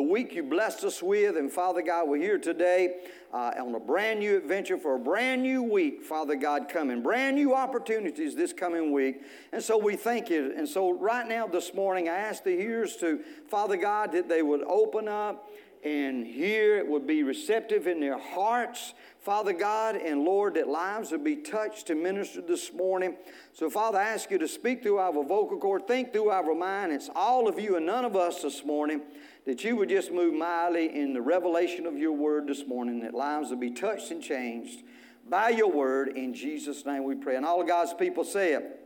the week you blessed us with. And Father God, we're here today uh, on a brand new adventure for a brand new week, Father God, coming. Brand new opportunities this coming week. And so we thank you. And so right now, this morning, I ask the hearers to, Father God, that they would open up and hear, it would be receptive in their hearts. Father God and Lord, that lives would be touched and ministered this morning. So, Father, I ask you to speak through our vocal cord, think through our mind. It's all of you and none of us this morning. That you would just move mightily in the revelation of your word this morning, that lives would be touched and changed by your word. In Jesus' name we pray. And all of God's people say it.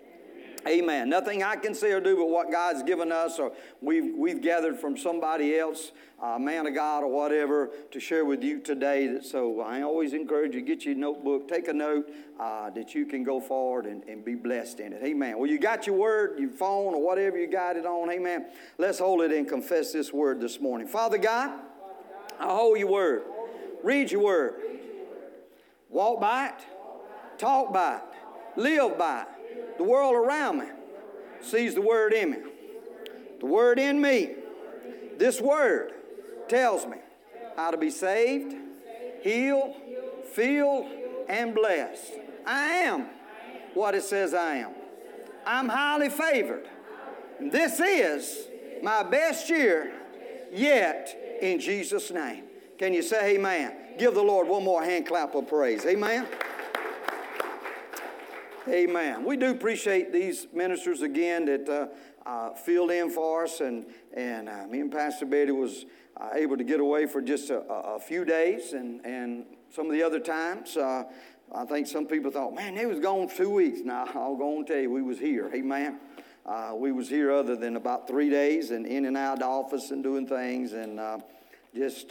Amen. Nothing I can say or do but what God's given us, or we've, we've gathered from somebody else, a man of God or whatever, to share with you today. So I always encourage you get your notebook, take a note uh, that you can go forward and, and be blessed in it. Amen. Well, you got your word, your phone, or whatever you got it on. Amen. Let's hold it and confess this word this morning. Father God, I hold your word, read your word, walk by it, talk by it, live by it the world around me sees the word in me. The word in me, this word tells me how to be saved, healed, filled, and blessed. I am what it says I am. I'm highly favored. This is my best year yet in Jesus' name. Can you say amen? Give the Lord one more hand clap of praise. Amen. Amen. We do appreciate these ministers again that uh, uh, filled in for us, and and uh, me and Pastor Betty was uh, able to get away for just a, a, few days, and and some of the other times. Uh, I think some people thought, man, they was gone two weeks. Now I'll go and tell you, we was here. Amen. Uh, we was here other than about three days, and in and out of the office and doing things, and just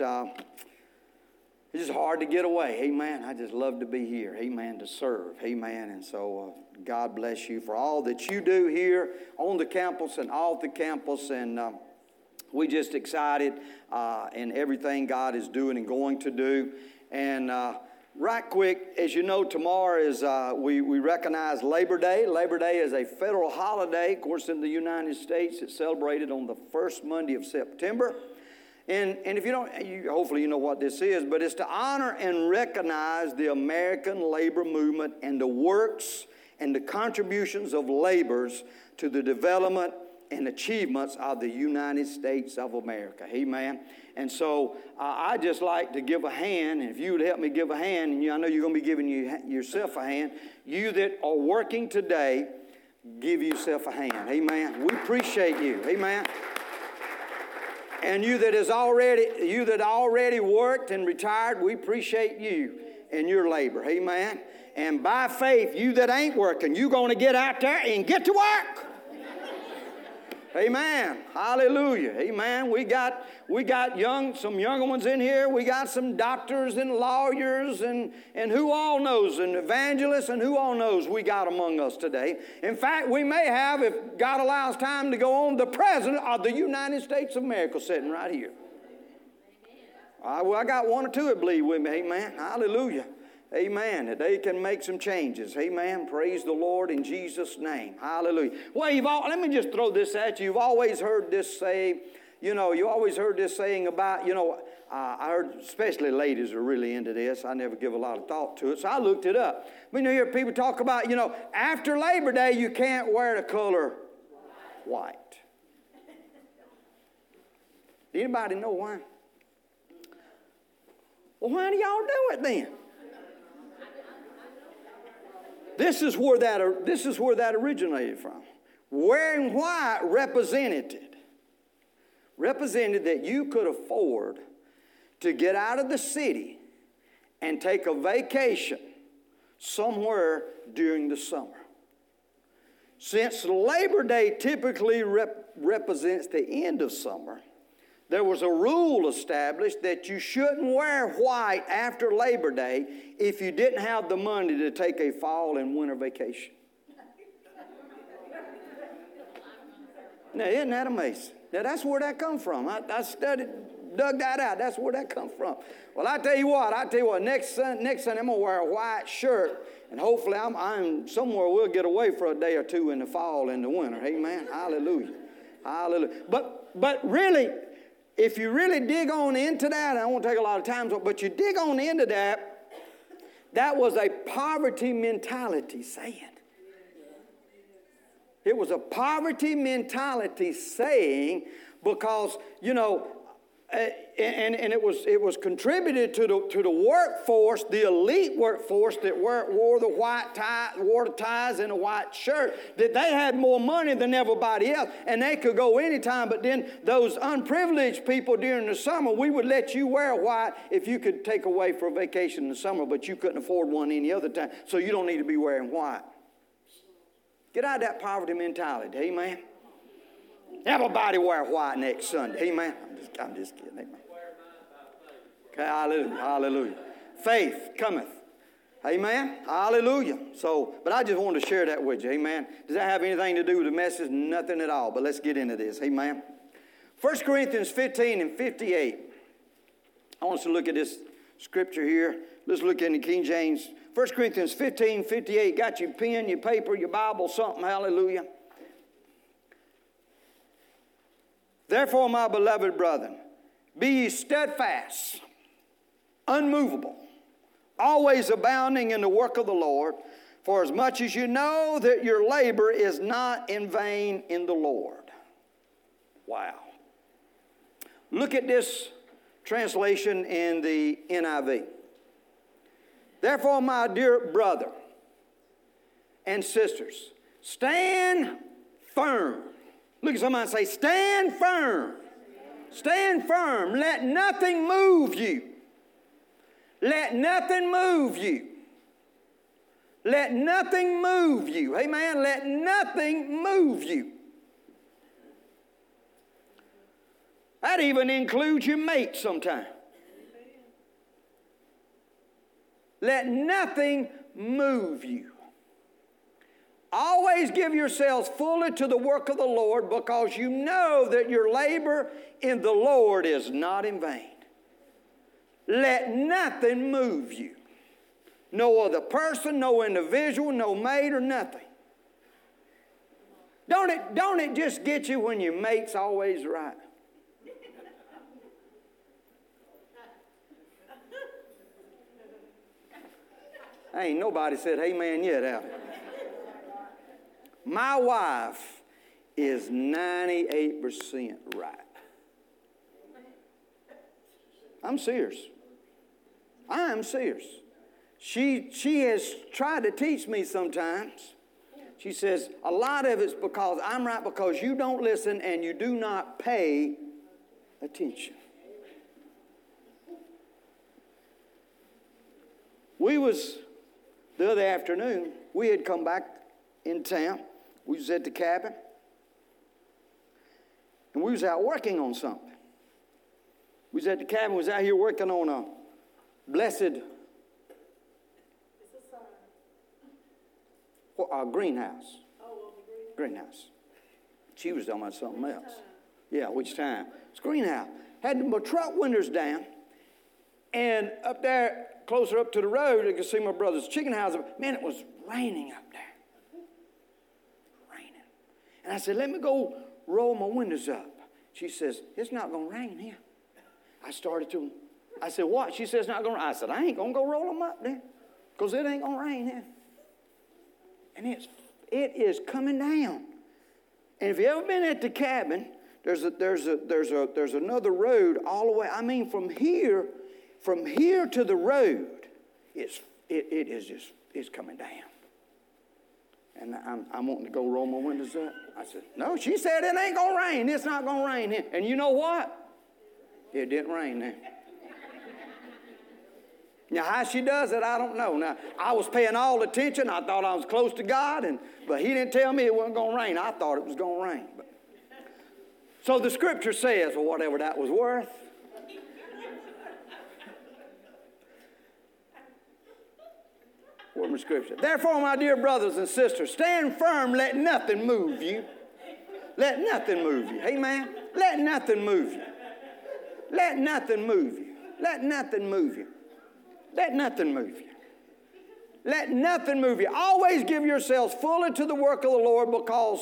it's just hard to get away. Amen. I just love to be here. Amen. To serve. Amen. And so uh, God bless you for all that you do here on the campus and off the campus. And uh, we just excited uh, in everything God is doing and going to do. And uh, right quick, as you know, tomorrow is uh, we, we recognize Labor Day. Labor Day is a federal holiday. Of course, in the United States, it's celebrated on the first Monday of September. And, and if you don't, you, hopefully you know what this is, but it's to honor and recognize the American labor movement and the works and the contributions of laborers to the development and achievements of the United States of America. Amen. And so uh, I just like to give a hand, and if you would help me give a hand, and you, I know you're going to be giving you, yourself a hand, you that are working today, give yourself a hand. Amen. We appreciate you. Amen. And you that is already you that already worked and retired, we appreciate you and your labor. Amen. And by faith, you that ain't working, you to get out there and get to work. Amen. Hallelujah. Amen. We got we got young some younger ones in here. We got some doctors and lawyers and and who all knows and evangelists and who all knows we got among us today. In fact, we may have, if God allows time to go on, the president of the United States of America sitting right here. I, well, I got one or two that believe with me. Amen. Hallelujah. Amen. That they can make some changes. Amen. Praise the Lord in Jesus' name. Hallelujah. Well, you've all, let me just throw this at you. You've always heard this say, you know, you always heard this saying about, you know, uh, I heard especially ladies are really into this. I never give a lot of thought to it, so I looked it up. We you know, hear people talk about, you know, after Labor Day, you can't wear the color white. Anybody know why? Well, why do y'all do it then? This is where that, this is where that originated from. Wearing white represented, it, represented that you could afford to get out of the city and take a vacation somewhere during the summer. Since Labor Day typically rep- represents the end of summer, there was a rule established that you shouldn't wear white after Labor Day if you didn't have the money to take a fall and winter vacation. now, isn't that amazing? Now, that's where that come from. I, I studied, dug that out. That's where that come from. Well, I tell you what, I tell you what, next, next Sunday I'm going to wear a white shirt, and hopefully I'm, I'm somewhere we'll get away for a day or two in the fall and the winter. Amen. Hallelujah. Hallelujah. But, but really, if you really dig on into that, I won't take a lot of time, but you dig on into that, that was a poverty mentality saying. It was a poverty mentality saying because, you know, Uh, and, and it was it was contributed to the to the workforce, the elite workforce that wore, wore the white tie, wore the ties and a white shirt, that they had more money than everybody else, and they could go anytime. But then those unprivileged people during the summer, we would let you wear white if you could take away for a vacation in the summer, but you couldn't afford one any other time, so you don't need to be wearing white. Get out of that poverty mentality, amen. Everybody wear white next Sunday, amen. I'm just, I'm just kidding, amen. Okay, hallelujah, hallelujah. Faith cometh. Amen. Hallelujah. So, but I just wanted to share that with you. Amen. Does that have anything to do with the message? Nothing at all. But let's get into this. Amen. 1 Corinthians 15 and 58. I want us to look at this scripture here. Let's look in the King James. 1 Corinthians 15, 58. Got your pen, your paper, your Bible, something. Hallelujah. Therefore, my beloved brethren, be ye steadfast unmovable, always abounding in the work of the Lord, for as much as you know that your labor is not in vain in the Lord. Wow. Look at this translation in the NIV. Therefore, my dear brother and sisters, stand firm. Look at somebody and say, Stand firm. Stand firm. Let nothing move you. Let nothing move you. Let nothing move you. Amen. Let nothing move you. That even includes your mate sometimes. Let nothing move you. Always give yourselves fully to the work of the Lord because you know that your labor in the Lord is not in vain. Let nothing move you. No other person, no individual, no mate, or nothing. Don't it, don't it just get you when your mate's always right? Ain't nobody said amen yet out My wife is 98% right. I'm serious. I am serious. She, she has tried to teach me sometimes. She says, a lot of it's because I'm right because you don't listen and you do not pay attention. We was, the other afternoon, we had come back in town. We was at the cabin. And we was out working on something. We was at the cabin, was out here working on a blessed a greenhouse. greenhouse. She was talking about something else. Yeah, which time? It's greenhouse. Had my truck windows down, and up there, closer up to the road, I could see my brother's chicken house. Man, it was raining up there. And I said, let me go roll my windows up. She says, it's not going to rain here. I started to I said, What? She says, not going to. I said, I ain't going to go roll them up then because it ain't going to rain here. And it's, it is coming down. And if you ever been at the cabin, there's, a, there's, a, there's, a, there's another road all the way. I mean, from here, from here to the road, it's, it, it is just, it's coming down. And I'm, I'm wanting to go roll my windows up. I said, No, she said it ain't going to rain. It's not going to rain. And you know what? It didn't rain then. Now, how she does it, I don't know. Now, I was paying all attention. I thought I was close to God, and but He didn't tell me it wasn't going to rain. I thought it was going to rain. But. So the Scripture says, well, whatever that was worth. Where's my scripture? Therefore, my dear brothers and sisters, stand firm. Let nothing move you. Let nothing move you. Amen. Let nothing move you. Let nothing move you. Let nothing move you. Let nothing move you. Let nothing move you. Always give yourselves fully to the work of the Lord because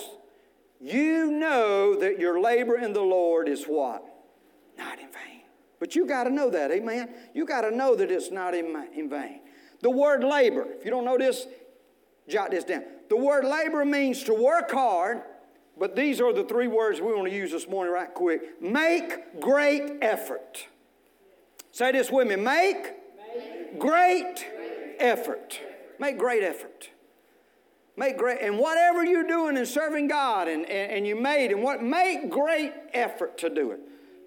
you know that your labor in the Lord is what? Not in vain. But you got to know that, amen? You got to know that it's not in, in vain. The word labor, if you don't know this, jot this down. The word labor means to work hard, but these are the three words we want to use this morning, right quick. Make great effort. Say this with me make, make great, effort. Make great effort. Make great, and whatever you're doing in serving God and, and, and you made, and what, make great effort to do it.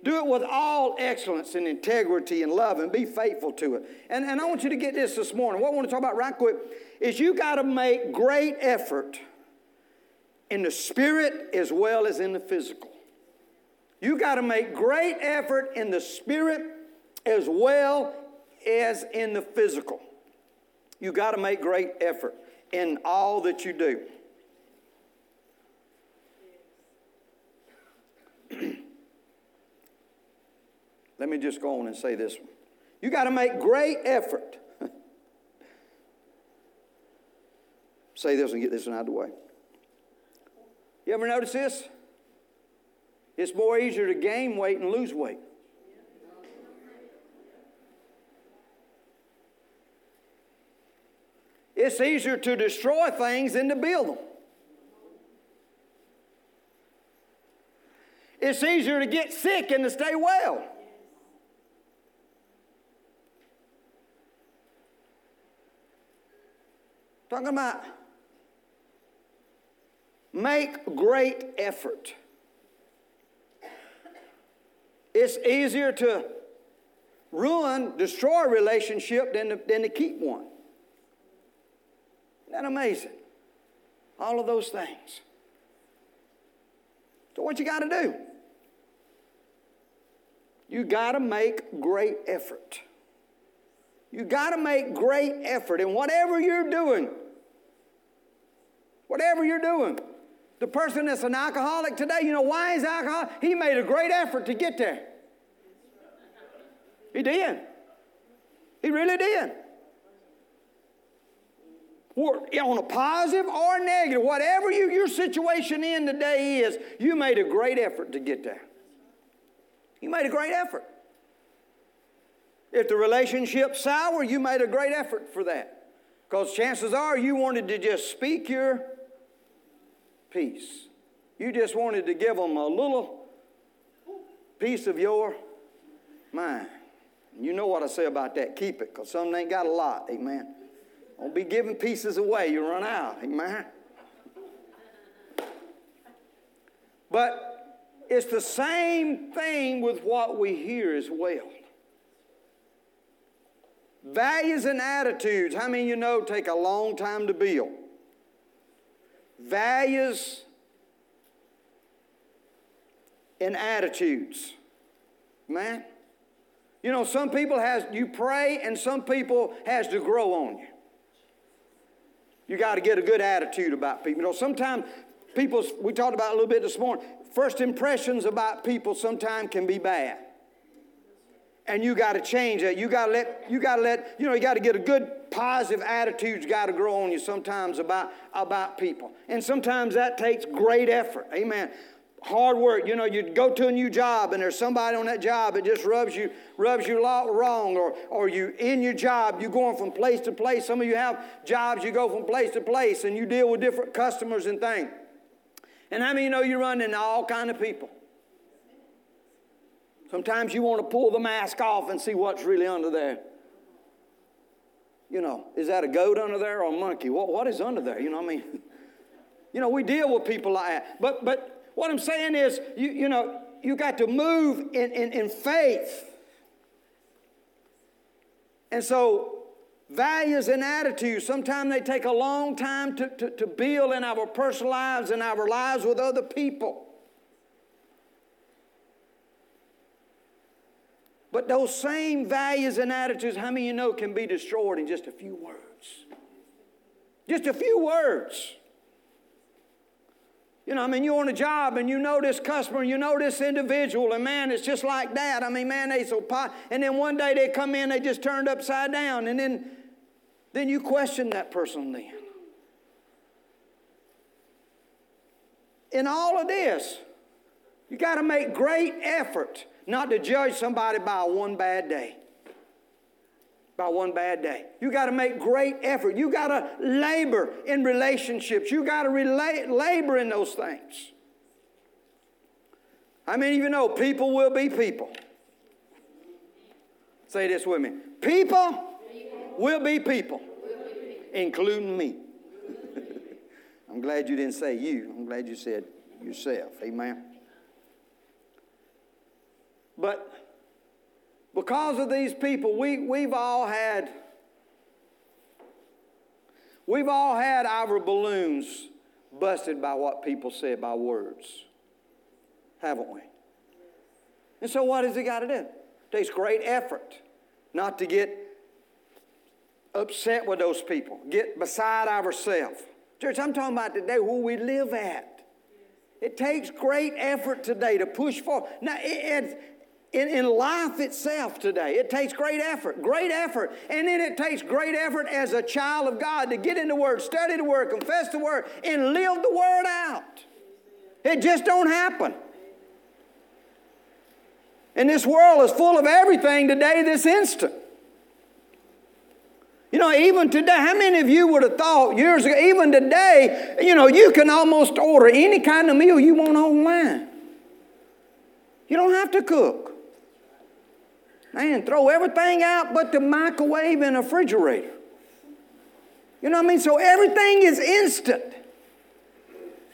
Do it with all excellence and integrity and love and be faithful to it. And, and I want you to get this this morning. What I want to talk about right quick is you got to make great effort in the spirit as well as in the physical. You got to make great effort in the spirit as well as in the physical. You got to make great effort in all that you do. Let me just go on and say this one. You got to make great effort. say this and get this one out of the way. You ever notice this? It's more easier to gain weight and lose weight. It's easier to destroy things than to build them. It's easier to get sick and to stay well. Talking about make great effort. It's easier to ruin, destroy a relationship than to, than to keep one. Isn't that amazing? All of those things. So, what you got to do? You got to make great effort. You got to make great effort in whatever you're doing. Whatever you're doing. The person that's an alcoholic today, you know why he's alcoholic? He made a great effort to get there. He did. He really did. On a positive or negative, whatever you, your situation in today is, you made a great effort to get there. You made a great effort. If the relationship sour, you made a great effort for that. Because chances are you wanted to just speak your peace. You just wanted to give them a little piece of your mind. You know what I say about that. Keep it, because some ain't got a lot. Amen. Don't be giving pieces away, you run out. Amen. But it's the same thing with what we hear as well. Values and attitudes, how many you know take a long time to build? Values and attitudes. Man. You know, some people has you pray and some people has to grow on you. You got to get a good attitude about people. You know, sometimes people, we talked about a little bit this morning, first impressions about people sometimes can be bad. And you got to change that. You got to let, you got to let, you know, you got to get a good positive attitude's got to grow on you sometimes about, about people. And sometimes that takes great effort. Amen hard work. You know, you go to a new job and there's somebody on that job that just rubs you, rubs you wrong, or, or you in your job, you're going from place to place. Some of you have jobs, you go from place to place and you deal with different customers and things. And how many you know you run into all kind of people? Sometimes you want to pull the mask off and see what's really under there. You know, is that a goat under there or a monkey? What, what is under there? You know what I mean? You know, we deal with people like that. But, but what I'm saying is, you, you know, you got to move in, in, in faith. And so, values and attitudes, sometimes they take a long time to, to, to build in our personal lives and our lives with other people. But those same values and attitudes, how many you know can be destroyed in just a few words? Just a few words. You know, I mean, you're on a job and you know this customer, you know this individual, and man, it's just like that. I mean, man, they so pot. And then one day they come in, they just turned upside down, and then, then you question that person then. In all of this, you got to make great effort not to judge somebody by one bad day. By one bad day. You got to make great effort. You got to labor in relationships. You got to relate, labor in those things. I mean, even though people will be people? Say this with me. People will be people, including me. I'm glad you didn't say you. I'm glad you said yourself. Amen. But because of these people, we, we've all had we've all had our balloons busted by what people said by words. Haven't we? And so what has it got to do? It takes great effort not to get upset with those people, get beside ourselves. Church, I'm talking about today where we live at. It takes great effort today to push forward. Now, it, in, in life itself today. It takes great effort, great effort. And then it takes great effort as a child of God to get in the Word, study the Word, confess the Word, and live the Word out. It just don't happen. And this world is full of everything today, this instant. You know, even today, how many of you would have thought years ago, even today, you know, you can almost order any kind of meal you want online. You don't have to cook. Man, throw everything out but the microwave and refrigerator. You know what I mean? So everything is instant.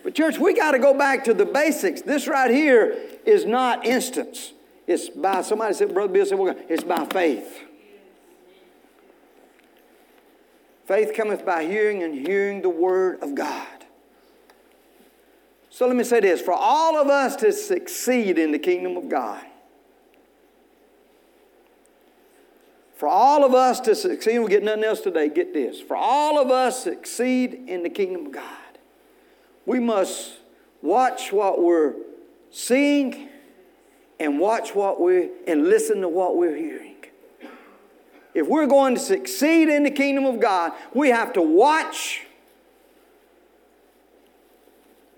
But, church, we got to go back to the basics. This right here is not instance. It's by, somebody said, Brother Bill said, it's by faith. Faith cometh by hearing, and hearing the word of God. So let me say this for all of us to succeed in the kingdom of God, For all of us to succeed, we get nothing else today, get this. For all of us succeed in the kingdom of God, we must watch what we're seeing and watch what we're and listen to what we're hearing. If we're going to succeed in the kingdom of God, we have to watch,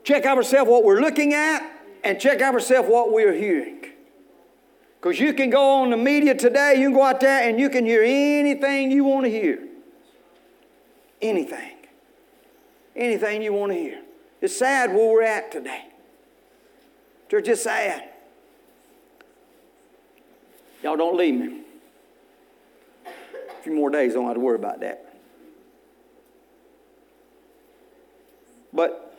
check ourselves what we're looking at, and check ourselves what we're hearing. Because you can go on the media today, you can go out there and you can hear anything you want to hear. Anything. Anything you want to hear. It's sad where we're at today. Church, it's sad. Y'all don't leave me. A few more days, don't have to worry about that. But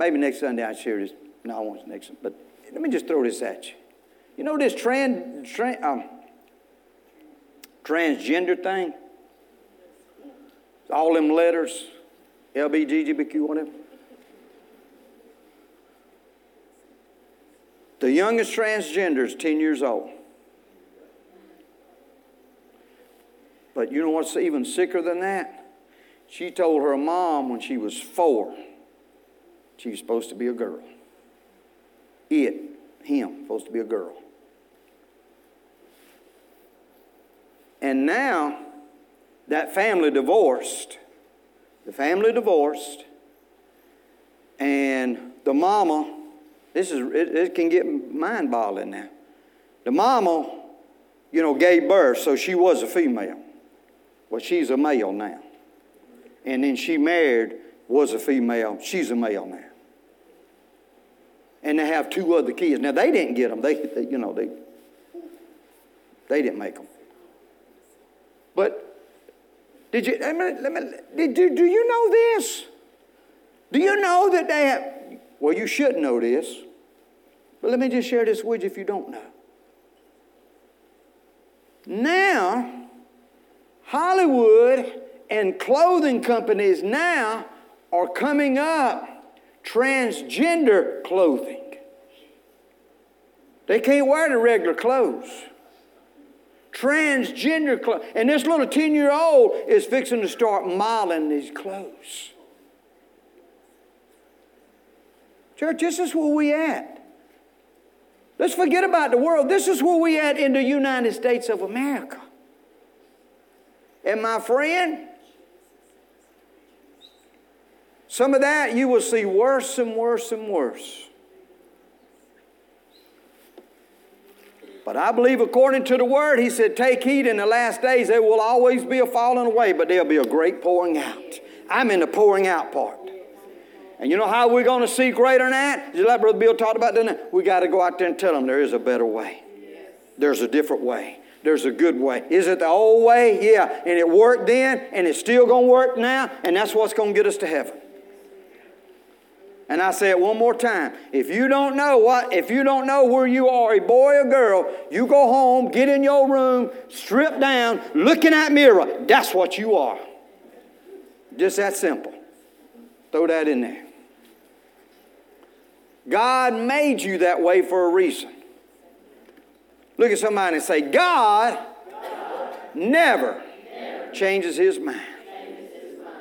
maybe next Sunday I'll share this. No, I won't next. But let me just throw this at you. You know this trans, um, transgender thing? All them letters, LBGGBQ, whatever. The youngest transgender is 10 years old. But you know what's even sicker than that? She told her mom when she was four she was supposed to be a girl. It, him, supposed to be a girl. And now that family divorced. The family divorced. And the mama, this is, it, it can get mind boggling now. The mama, you know, gave birth, so she was a female. Well, she's a male now. And then she married, was a female. She's a male now. And they have two other kids. Now, they didn't get them. They, they you know, they, they didn't make them. But did you, let me, let me, did, do, do you know this? Do you know that they have, well, you should know this, but let me just share this with you if you don't know. Now, Hollywood and clothing companies now are coming up transgender clothing. They can't wear the regular clothes transgender clothes. And this little 10 year old is fixing to start modeling these clothes. Church, this is where we at. Let's forget about the world. This is where we at in the United States of America. And my friend, some of that you will see worse and worse and worse. But I believe according to the word, he said, Take heed in the last days, there will always be a falling away, but there'll be a great pouring out. I'm in the pouring out part. And you know how we're going to see greater than that? Just like Brother Bill talked about that. We got to go out there and tell them there is a better way. There's a different way. There's a good way. Is it the old way? Yeah. And it worked then, and it's still going to work now, and that's what's going to get us to heaven. And I say it one more time. If you don't know what, if you don't know where you are, a boy or girl, you go home, get in your room, strip down, look in that mirror. That's what you are. Just that simple. Throw that in there. God made you that way for a reason. Look at somebody and say, God, God never, never changes his mind. Changes his mind.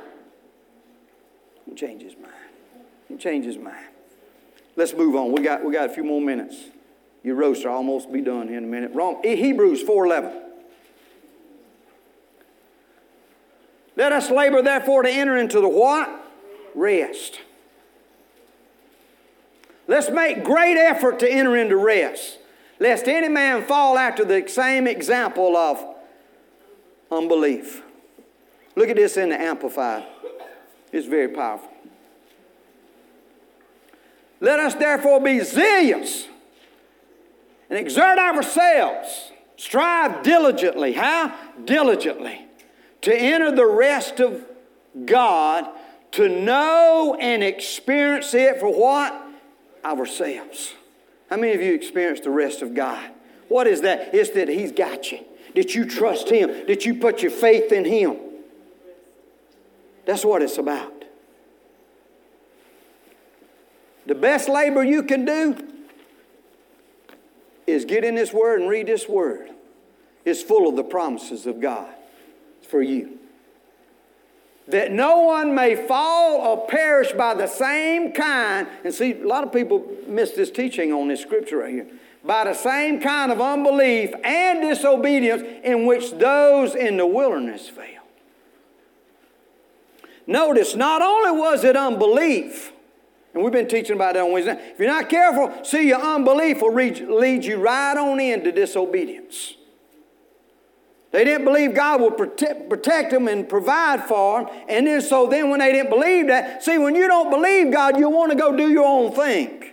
Changes He changes mind. Let's move on. We got, we got a few more minutes. Your roast will almost be done in a minute. Wrong. Hebrews 4.11. Let us labor therefore to enter into the what? Rest. Let's make great effort to enter into rest, lest any man fall after the same example of unbelief. Look at this in the Amplified. It's very powerful. Let us therefore be zealous and exert ourselves, strive diligently. How? Diligently. To enter the rest of God, to know and experience it for what? Ourselves. How many of you experienced the rest of God? What is that? It's that He's got you. That you trust Him. That you put your faith in Him. That's what it's about. The best labor you can do is get in this Word and read this Word. It's full of the promises of God for you. That no one may fall or perish by the same kind. And see, a lot of people miss this teaching on this scripture right here. By the same kind of unbelief and disobedience in which those in the wilderness fail. Notice, not only was it unbelief, and we've been teaching about that on Wednesday. If you're not careful, see, your unbelief will lead you right on into disobedience. They didn't believe God would protect, protect them and provide for them. And then, so then when they didn't believe that, see, when you don't believe God, you want to go do your own thing.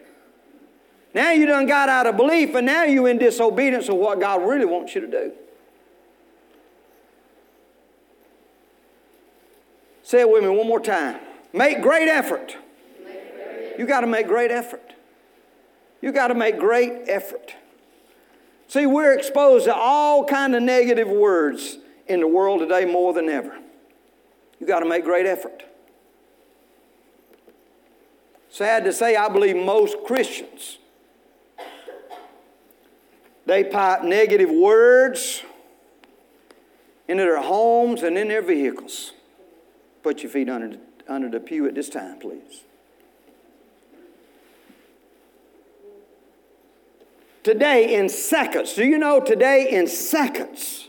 Now you done got out of belief, and now you in disobedience of what God really wants you to do. Say it with me one more time. Make great effort you got to make great effort. You got to make great effort. See, we're exposed to all kind of negative words in the world today more than ever. You got to make great effort. Sad to say, I believe most Christians they pipe negative words into their homes and in their vehicles. Put your feet under, under the pew at this time, please. Today, in seconds, do you know today, in seconds?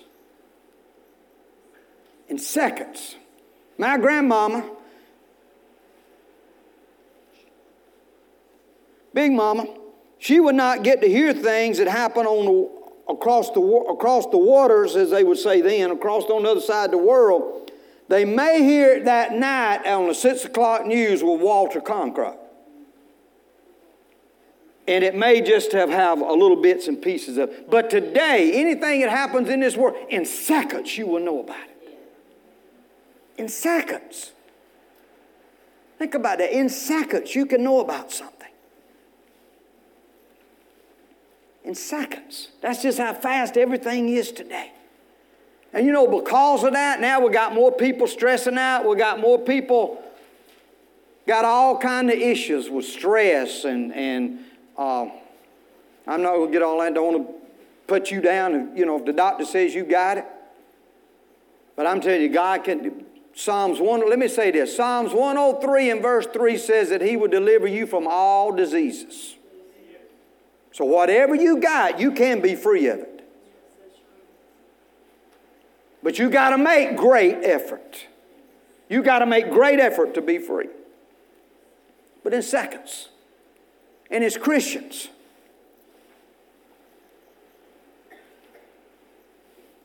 In seconds. My grandmama, Big Mama, she would not get to hear things that happen on the, across, the, across the waters, as they would say then, across on the other side of the world. They may hear it that night on the 6 o'clock news with Walter Cronkite and it may just have, have a little bits and pieces of but today anything that happens in this world in seconds you will know about it. In seconds. Think about that. In seconds you can know about something. In seconds. That's just how fast everything is today. And you know because of that now we got more people stressing out. We got more people got all kind of issues with stress and and uh, I'm not going to get all that. Don't want to put you down. And, you know, if the doctor says you got it. But I'm telling you, God can. Psalms 1, let me say this. Psalms 103 and verse 3 says that He will deliver you from all diseases. So whatever you got, you can be free of it. But you got to make great effort. You got to make great effort to be free. But in seconds and as Christians.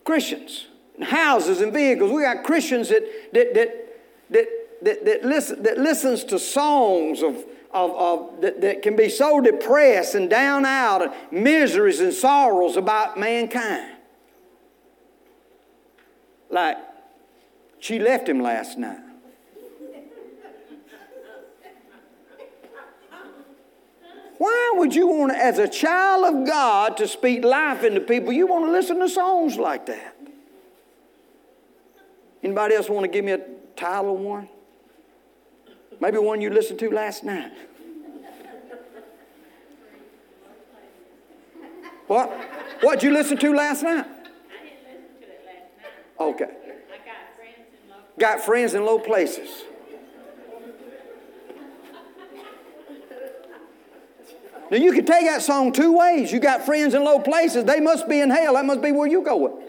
Christians, houses and vehicles. We got Christians that, that, that, that, that, that, listen, that listens to songs of, of, of that, that can be so depressed and down out and miseries and sorrows about mankind. Like, she left him last night. Why would you want, as a child of God, to speak life into people? You want to listen to songs like that. Anybody else want to give me a title of one? Maybe one you listened to last night. What? What'd you listen to last night? I didn't listen to it last night. Okay. I got friends in low places. Now you can take that song two ways. You got friends in low places, they must be in hell. That must be where you go.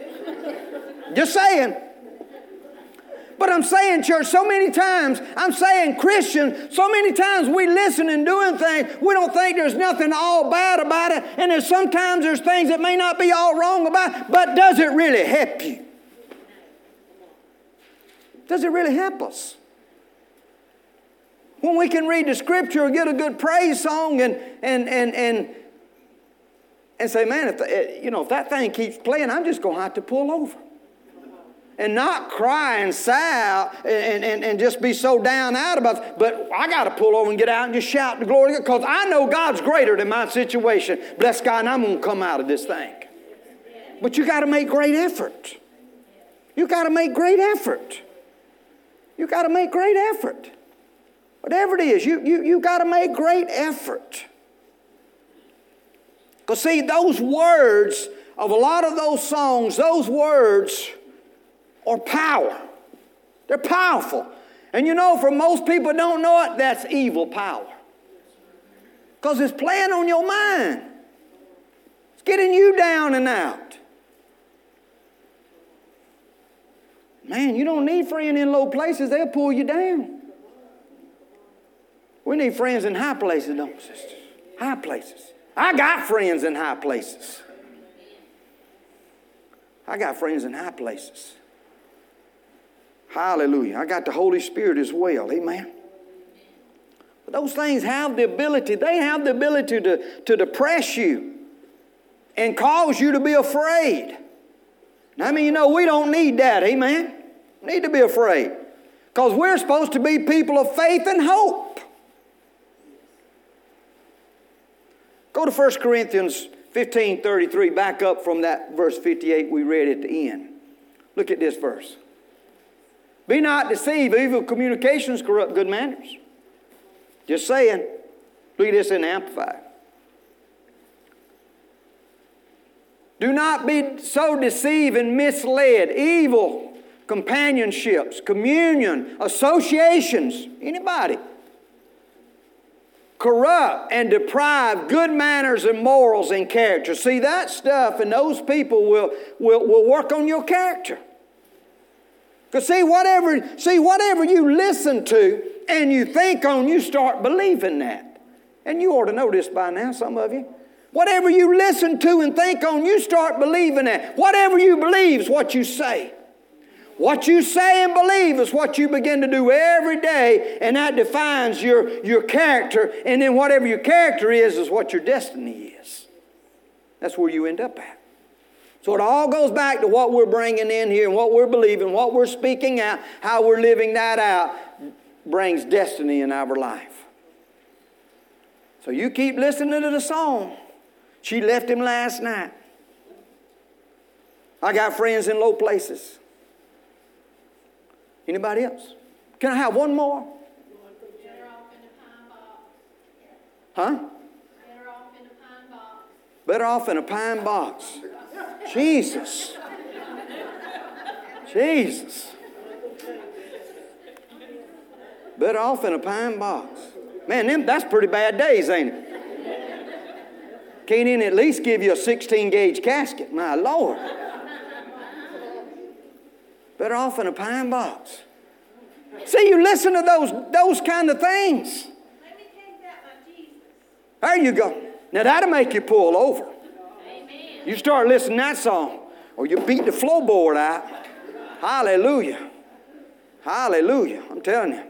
Just saying. But I'm saying, church, so many times, I'm saying, Christian, so many times we listen and doing things, we don't think there's nothing all bad about it. And there's sometimes there's things that may not be all wrong about it, but does it really help you? Does it really help us? When we can read the scripture or get a good praise song and, and, and, and, and say, man, if, the, you know, if that thing keeps playing, I'm just going to have to pull over. And not cry and sigh and, and, and just be so down out about it. But I got to pull over and get out and just shout the glory because I know God's greater than my situation. Bless God, and I'm going to come out of this thing. But you got to make great effort. You got to make great effort. You got to make great effort. Whatever it is, you, you, you got to make great effort. Because, see, those words of a lot of those songs, those words are power. They're powerful. And you know, for most people don't know it, that's evil power. Because it's playing on your mind. It's getting you down and out. Man, you don't need friends in low places, they'll pull you down. We need friends in high places, don't we, sisters? High places. I got friends in high places. I got friends in high places. Hallelujah. I got the Holy Spirit as well. Amen. But those things have the ability, they have the ability to, to depress you and cause you to be afraid. I mean, you know, we don't need that. Amen. Need to be afraid. Because we're supposed to be people of faith and hope. Go to 1 Corinthians 15 33, back up from that verse 58 we read at the end. Look at this verse. Be not deceived, evil communications corrupt good manners. Just saying. Look at this in the Amplified. Do not be so deceived and misled. Evil companionships, communion, associations, anybody. Corrupt and deprive good manners and morals and character. See, that stuff and those people will, will, will work on your character. Because see, whatever, see, whatever you listen to and you think on, you start believing that. And you ought to know this by now, some of you. Whatever you listen to and think on, you start believing that. Whatever you believe is what you say. What you say and believe is what you begin to do every day, and that defines your, your character. And then whatever your character is, is what your destiny is. That's where you end up at. So it all goes back to what we're bringing in here and what we're believing, what we're speaking out, how we're living that out brings destiny in our life. So you keep listening to the song. She left him last night. I got friends in low places. Anybody else? Can I have one more? Huh? Better off in a pine box. Jesus. Jesus. Better off in a pine box. Man, them, that's pretty bad days, ain't it? Can't even at least give you a 16 gauge casket? My Lord. Better off in a pine box. See, you listen to those, those kind of things. There you go. Now that'll make you pull over. Amen. You start listening to that song. or you beat the floorboard out. Hallelujah. Hallelujah. I'm telling you.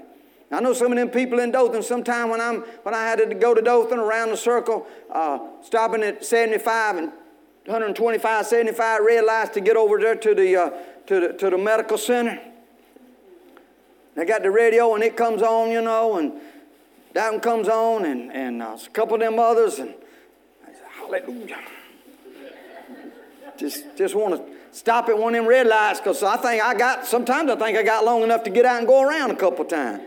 I know some of them people in Dothan. Sometime when I'm when I had to go to Dothan around the circle, uh, stopping at 75 and 125, 75 red lights to get over there to the uh, to the to the medical center. They got the radio and it comes on, you know, and that one comes on, and and uh, a couple of them others, and I said, Hallelujah. just just want to stop at one of them red lights because I think I got. Sometimes I think I got long enough to get out and go around a couple of times.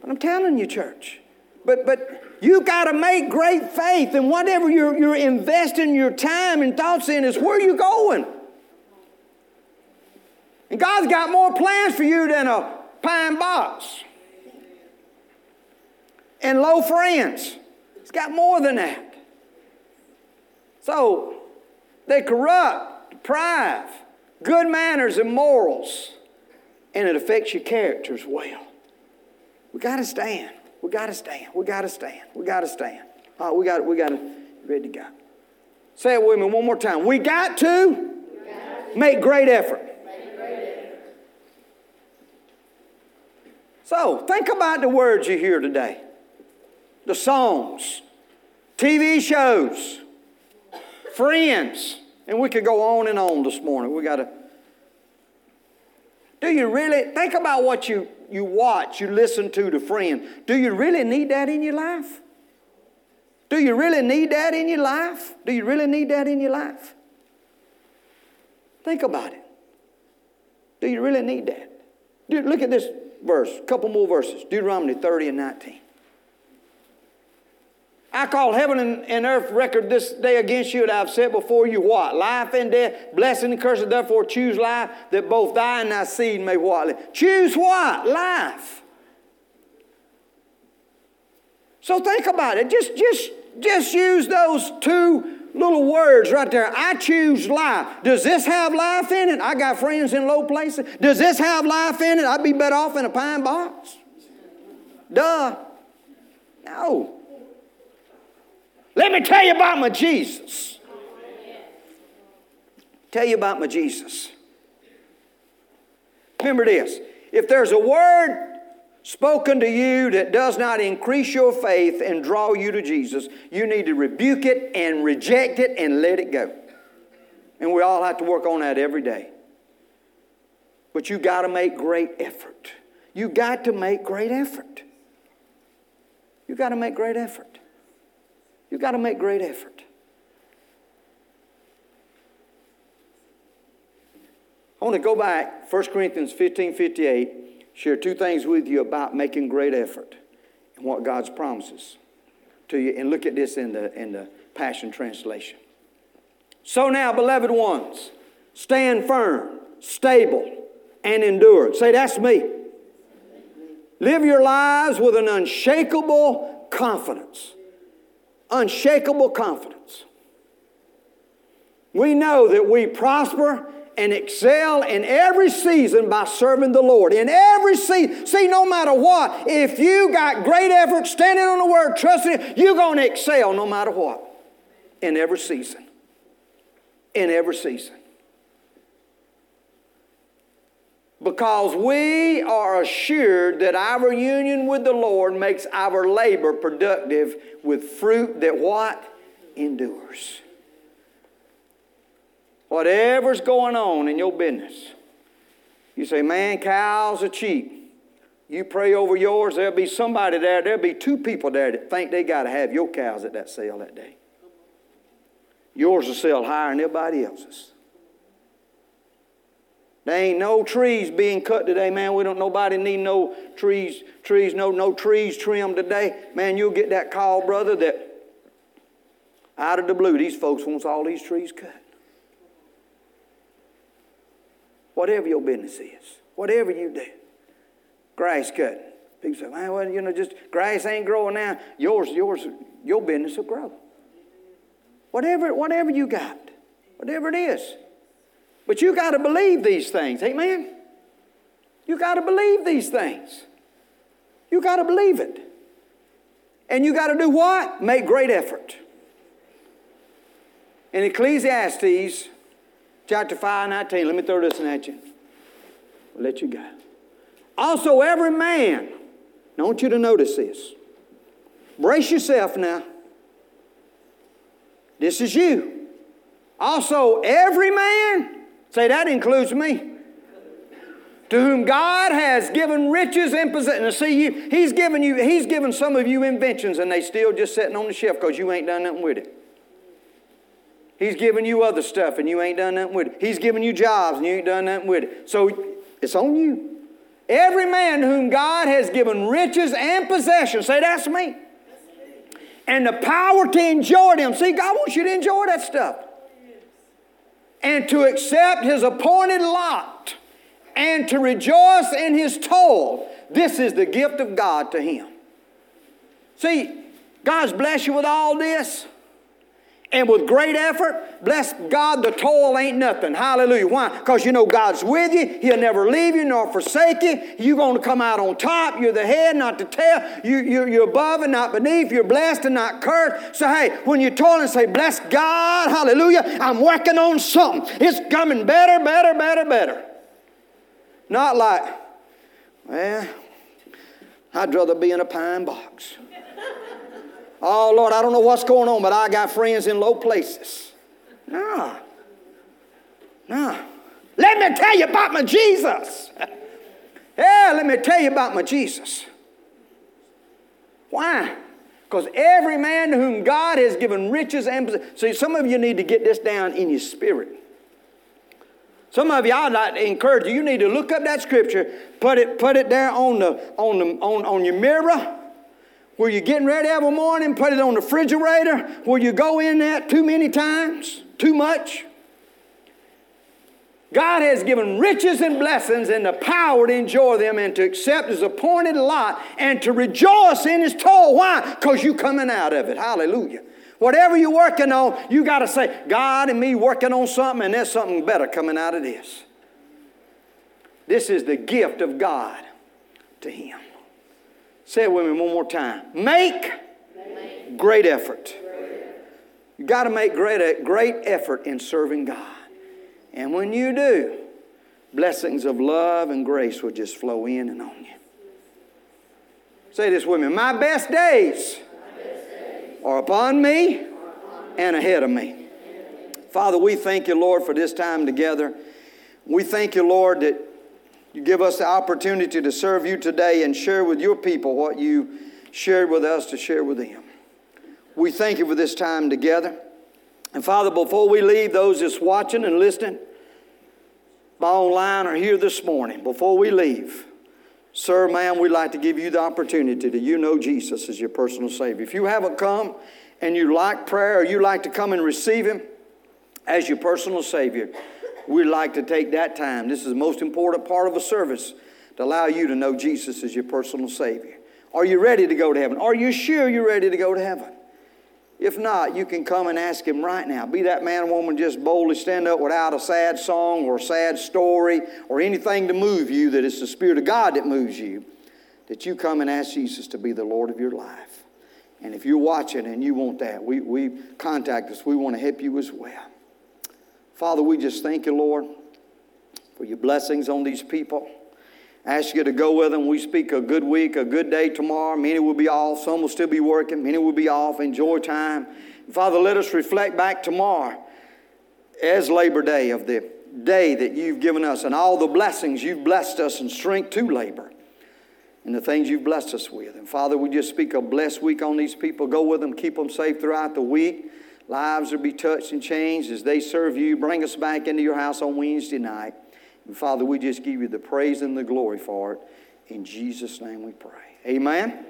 But I'm telling you, church. But, but you got to make great faith, and whatever you're, you're investing your time and thoughts in is where you're going. And God's got more plans for you than a pine box and low friends. He's got more than that. So they corrupt, deprive good manners and morals, and it affects your character as well. We got to stand. We got to stand. We got to stand. We got to stand. All right, we got to, we got to ready to go. Say it with me one more time. We got to make great effort. So think about the words you hear today, the songs, TV shows, friends, and we could go on and on this morning. We got to. Do you really think about what you you watch, you listen to the friend. Do you really need that in your life? Do you really need that in your life? Do you really need that in your life? Think about it. Do you really need that? Dude, look at this verse, a couple more verses Deuteronomy 30 and 19. I call heaven and, and earth record this day against you and I've set before you what? Life and death, blessing and cursing. Therefore choose life that both thy and thy seed may what? Choose what? Life. So think about it. Just, just, just use those two little words right there. I choose life. Does this have life in it? I got friends in low places. Does this have life in it? I'd be better off in a pine box. Duh. No. Let me tell you about my Jesus. Tell you about my Jesus. Remember this if there's a word spoken to you that does not increase your faith and draw you to Jesus, you need to rebuke it and reject it and let it go. And we all have to work on that every day. But you got to make great effort. You got to make great effort. You got to make great effort. You've got to make great effort. I want to go back, 1 Corinthians 15 58, share two things with you about making great effort and what God's promises to you. And look at this in the, in the Passion Translation. So now, beloved ones, stand firm, stable, and endure. Say, that's me. Live your lives with an unshakable confidence unshakable confidence. We know that we prosper and excel in every season by serving the Lord. In every season, see, no matter what, if you got great effort, standing on the word, trusting, it, you're going to excel no matter what. In every season. In every season. Because we are assured that our union with the Lord makes our labor productive with fruit that what? Endures. Whatever's going on in your business, you say, man, cows are cheap. You pray over yours, there'll be somebody there, there'll be two people there that think they got to have your cows at that sale that day. Yours will sell higher than everybody else's. There ain't no trees being cut today, man. We don't nobody need no trees, trees, no, no trees trimmed today. Man, you'll get that call, brother, that out of the blue, these folks wants all these trees cut. Whatever your business is, whatever you do, grass cutting. People say, man, well, you know, just grass ain't growing now. Yours, yours, your business will grow. Whatever, whatever you got, whatever it is. But you got to believe these things. Amen? You got to believe these things. You got to believe it. And you got to do what? Make great effort. In Ecclesiastes chapter 5, 19, let me throw this in at you. I'll let you go. Also, every man, I want you to notice this. Brace yourself now. This is you. Also, every man, say that includes me, to whom God has given riches and possessions. See, you, he's given you, he's given some of you inventions, and they still just sitting on the shelf because you ain't done nothing with it. He's given you other stuff, and you ain't done nothing with it. He's given you jobs, and you ain't done nothing with it. So it's on you. Every man whom God has given riches and possessions, say that's me. And the power to enjoy them. See, God wants you to enjoy that stuff. And to accept his appointed lot and to rejoice in his toil. This is the gift of God to him. See, God's blessed you with all this. And with great effort, bless God, the toil ain't nothing. Hallelujah. Why? Because you know God's with you. He'll never leave you nor forsake you. You're going to come out on top. You're the head, not the tail. You, you, you're above and not beneath. You're blessed and not cursed. So, hey, when you're toiling, say, Bless God. Hallelujah. I'm working on something. It's coming better, better, better, better. Not like, well, I'd rather be in a pine box. Oh, Lord, I don't know what's going on, but I got friends in low places. No. No. Let me tell you about my Jesus. yeah, let me tell you about my Jesus. Why? Because every man to whom God has given riches and see, some of you need to get this down in your spirit. Some of like to encourage you, you need to look up that scripture, put it, put it there on, the, on, the, on, on your mirror, where you're getting ready every morning, put it on the refrigerator, where you go in that too many times, too much. God has given riches and blessings and the power to enjoy them and to accept his appointed lot and to rejoice in his toil. Why? Because you coming out of it. Hallelujah. Whatever you're working on, you got to say, God and me working on something, and there's something better coming out of this. This is the gift of God to him. Say it with me one more time. Make, make. great effort. You got to make great, great effort in serving God. And when you do, blessings of love and grace will just flow in and on you. Say this with me. My best days are upon me and ahead of me. Father, we thank you, Lord, for this time together. We thank you, Lord, that you give us the opportunity to serve you today and share with your people what you shared with us to share with them. We thank you for this time together. And Father, before we leave, those that's watching and listening by online or here this morning, before we leave, sir, ma'am, we'd like to give you the opportunity to you know Jesus as your personal Savior. If you haven't come and you like prayer or you like to come and receive Him as your personal Savior, we'd like to take that time. This is the most important part of a service to allow you to know Jesus as your personal Savior. Are you ready to go to heaven? Are you sure you're ready to go to heaven? If not, you can come and ask Him right now. Be that man or woman, just boldly stand up without a sad song or a sad story or anything to move you, that it's the Spirit of God that moves you, that you come and ask Jesus to be the Lord of your life. And if you're watching and you want that, we, we contact us. We want to help you as well. Father, we just thank you, Lord, for your blessings on these people. Ask you to go with them. We speak a good week, a good day tomorrow. Many will be off. Some will still be working. Many will be off. Enjoy time. Father, let us reflect back tomorrow as Labor Day of the day that you've given us and all the blessings you've blessed us and strength to labor and the things you've blessed us with. And Father, we just speak a blessed week on these people. Go with them, keep them safe throughout the week. Lives will be touched and changed as they serve you. Bring us back into your house on Wednesday night. And Father, we just give you the praise and the glory for it. In Jesus' name we pray. Amen.